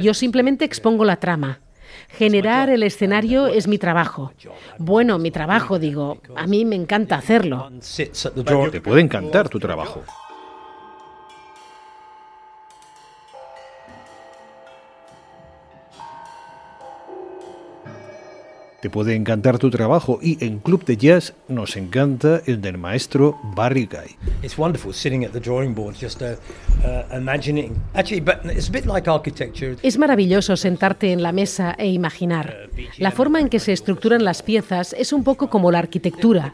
Yo simplemente expongo la trama. Generar el escenario es mi trabajo. Bueno, mi trabajo, digo, a mí me encanta hacerlo. Te puede encantar tu trabajo. Te puede encantar tu trabajo y en Club de Jazz nos encanta el del maestro Barry Guy. Es maravilloso sentarte en la mesa e imaginar. La forma en que se estructuran las piezas es un poco como la arquitectura.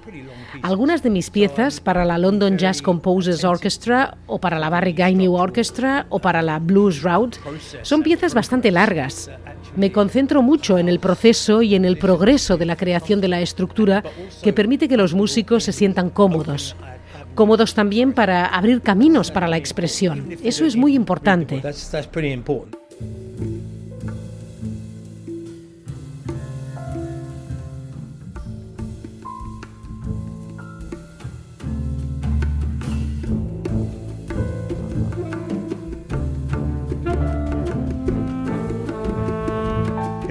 Algunas de mis piezas para la London Jazz Composers Orchestra o para la Barry Guy New Orchestra o para la Blues Route son piezas bastante largas. Me concentro mucho en el proceso y en el progreso de la creación de la estructura que permite que los músicos se sientan cómodos. Cómodos también para abrir caminos para la expresión. Eso es muy importante.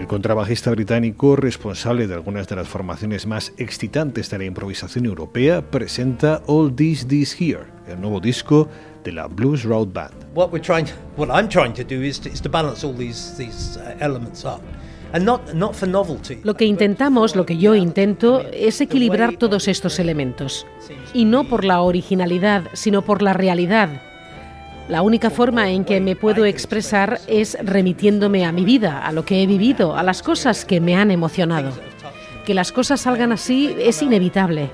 Contrabajista británico, responsable de algunas de las formaciones más excitantes de la improvisación europea, presenta All This This Here, el nuevo disco de la Blues Road Band. What we're trying, what I'm trying to do is to, is to balance all these these uh, elements up. And not, not for novelty. Lo que intentamos, lo que yo intento, es equilibrar todos estos elementos. Y no por la originalidad, sino por la realidad, la única forma en que me puedo expresar es remitiéndome a mi vida, a lo que he vivido, a las cosas que me han emocionado. Que las cosas salgan así es inevitable.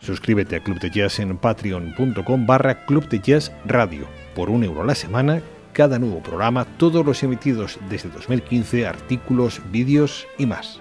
Suscríbete a Club de Jazz en patreon.com barra Club de Jazz Radio por un euro la semana cada nuevo programa, todos los emitidos desde 2015, artículos, vídeos y más.